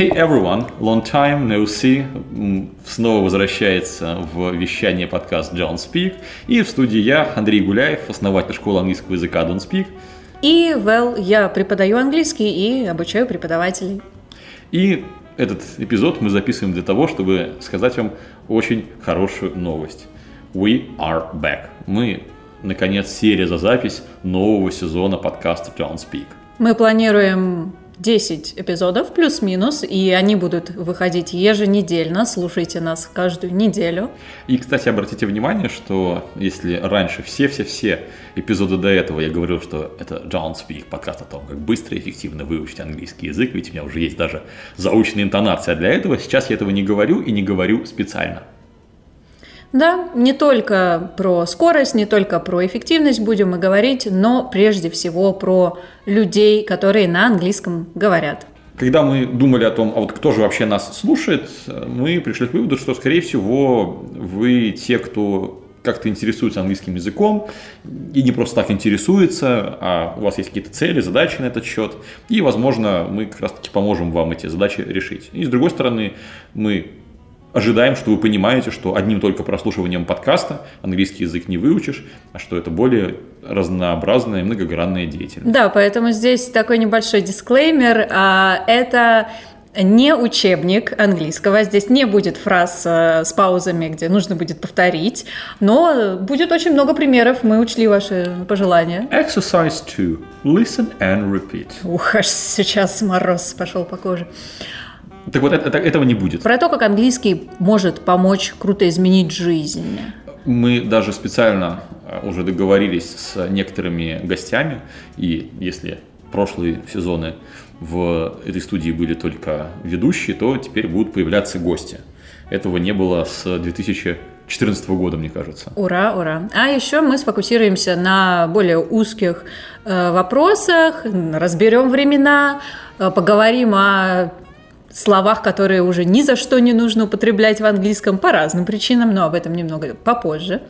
Hey everyone, long time no see. Снова возвращается в вещание подкаст John Speak. И в студии я, Андрей Гуляев, основатель школы английского языка Don't Speak. И, well, я преподаю английский и обучаю преподавателей. И этот эпизод мы записываем для того, чтобы сказать вам очень хорошую новость. We are back. Мы, наконец, серия за запись нового сезона подкаста John Speak. Мы планируем 10 эпизодов плюс-минус, и они будут выходить еженедельно. Слушайте нас каждую неделю. И, кстати, обратите внимание, что если раньше все-все-все эпизоды до этого я говорил, что это John Speak, подкаст о том, как быстро и эффективно выучить английский язык, ведь у меня уже есть даже заученная интонация для этого, сейчас я этого не говорю и не говорю специально. Да, не только про скорость, не только про эффективность будем мы говорить, но прежде всего про людей, которые на английском говорят. Когда мы думали о том, а вот кто же вообще нас слушает, мы пришли к выводу, что, скорее всего, вы те, кто как-то интересуется английским языком и не просто так интересуется, а у вас есть какие-то цели, задачи на этот счет, и, возможно, мы как раз-таки поможем вам эти задачи решить. И, с другой стороны, мы ожидаем, что вы понимаете, что одним только прослушиванием подкаста английский язык не выучишь, а что это более разнообразная и многогранная деятельность. Да, поэтому здесь такой небольшой дисклеймер. А, это не учебник английского. Здесь не будет фраз э, с паузами, где нужно будет повторить, но будет очень много примеров. Мы учли ваши пожелания. Exercise 2. Listen and repeat. Ух, аж сейчас мороз пошел по коже. Так вот, это, этого не будет. Про то, как английский может помочь круто изменить жизнь. Мы даже специально э, уже договорились с некоторыми гостями, и если прошлые сезоны в этой студии были только ведущие, то теперь будут появляться гости. Этого не было с 2014 года, мне кажется. Ура, ура. А еще мы сфокусируемся на более узких э, вопросах, разберем времена, э, поговорим о словах, которые уже ни за что не нужно употреблять в английском по разным причинам, но об этом немного попозже.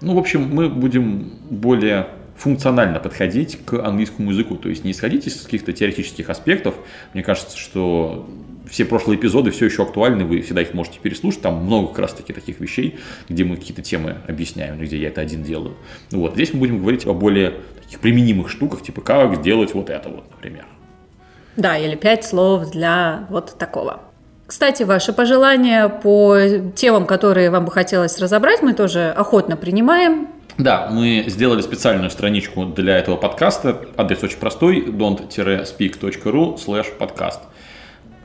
Ну, в общем, мы будем более функционально подходить к английскому языку, то есть не исходить из каких-то теоретических аспектов. Мне кажется, что все прошлые эпизоды все еще актуальны, вы всегда их можете переслушать, там много как раз таки таких вещей, где мы какие-то темы объясняем, где я это один делаю. Вот, здесь мы будем говорить о более таких применимых штуках, типа как сделать вот это вот, например. Да, или пять слов для вот такого. Кстати, ваши пожелания по темам, которые вам бы хотелось разобрать, мы тоже охотно принимаем. Да, мы сделали специальную страничку для этого подкаста. Адрес очень простой, don't-speak.ru slash podcast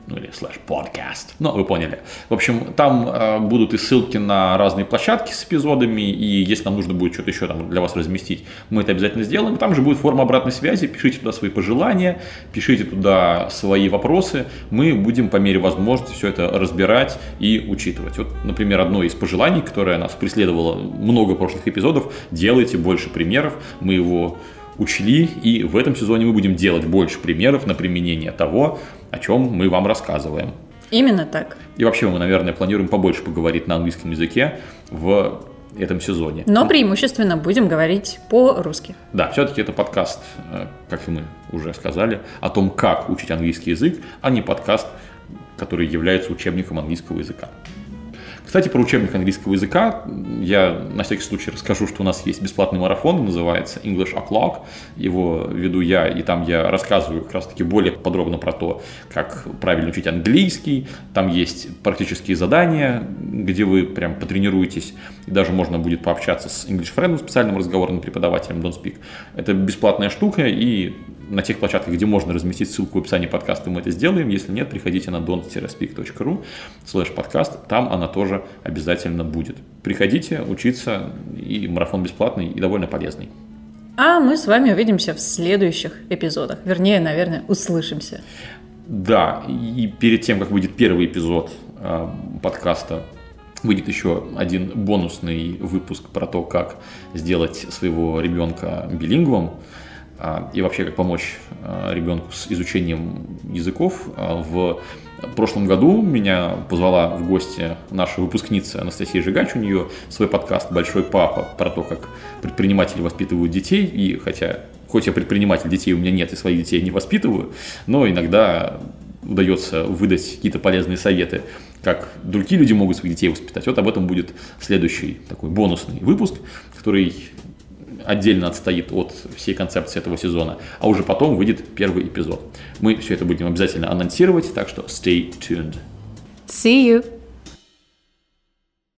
ну или слэш подкаст. Ну, вы поняли. В общем, там э, будут и ссылки на разные площадки с эпизодами, и если нам нужно будет что-то еще там для вас разместить, мы это обязательно сделаем. Там же будет форма обратной связи, пишите туда свои пожелания, пишите туда свои вопросы, мы будем по мере возможности все это разбирать и учитывать. Вот, например, одно из пожеланий, которое нас преследовало много прошлых эпизодов, делайте больше примеров, мы его учли, и в этом сезоне мы будем делать больше примеров на применение того, о чем мы вам рассказываем. Именно так. И вообще мы, наверное, планируем побольше поговорить на английском языке в этом сезоне. Но преимущественно будем говорить по-русски. Да, все-таки это подкаст, э, как и мы уже сказали, о том, как учить английский язык, а не подкаст, который является учебником английского языка. Кстати, про учебник английского языка я на всякий случай расскажу, что у нас есть бесплатный марафон, называется English O'Clock. Его веду я, и там я рассказываю как раз-таки более подробно про то, как правильно учить английский. Там есть практические задания, где вы прям потренируетесь, и даже можно будет пообщаться с English Friend, специальным разговорным преподавателем Don't Speak. Это бесплатная штука, и на тех площадках, где можно разместить ссылку в описании подкаста, мы это сделаем. Если нет, приходите на don't-speak.ru слэш подкаст, там она тоже обязательно будет. Приходите учиться, и марафон бесплатный и довольно полезный. А мы с вами увидимся в следующих эпизодах. Вернее, наверное, услышимся. Да, и перед тем, как выйдет первый эпизод э, подкаста, выйдет еще один бонусный выпуск про то, как сделать своего ребенка билингвом. А, и вообще как помочь а, ребенку с изучением языков. А, в прошлом году меня позвала в гости наша выпускница Анастасия Жигач, у нее свой подкаст «Большой папа» про то, как предприниматели воспитывают детей, и хотя хоть я предприниматель, детей у меня нет, и своих детей не воспитываю, но иногда удается выдать какие-то полезные советы, как другие люди могут своих детей воспитать. Вот об этом будет следующий такой бонусный выпуск, который отдельно отстоит от всей концепции этого сезона, а уже потом выйдет первый эпизод. Мы все это будем обязательно анонсировать, так что stay tuned. See you!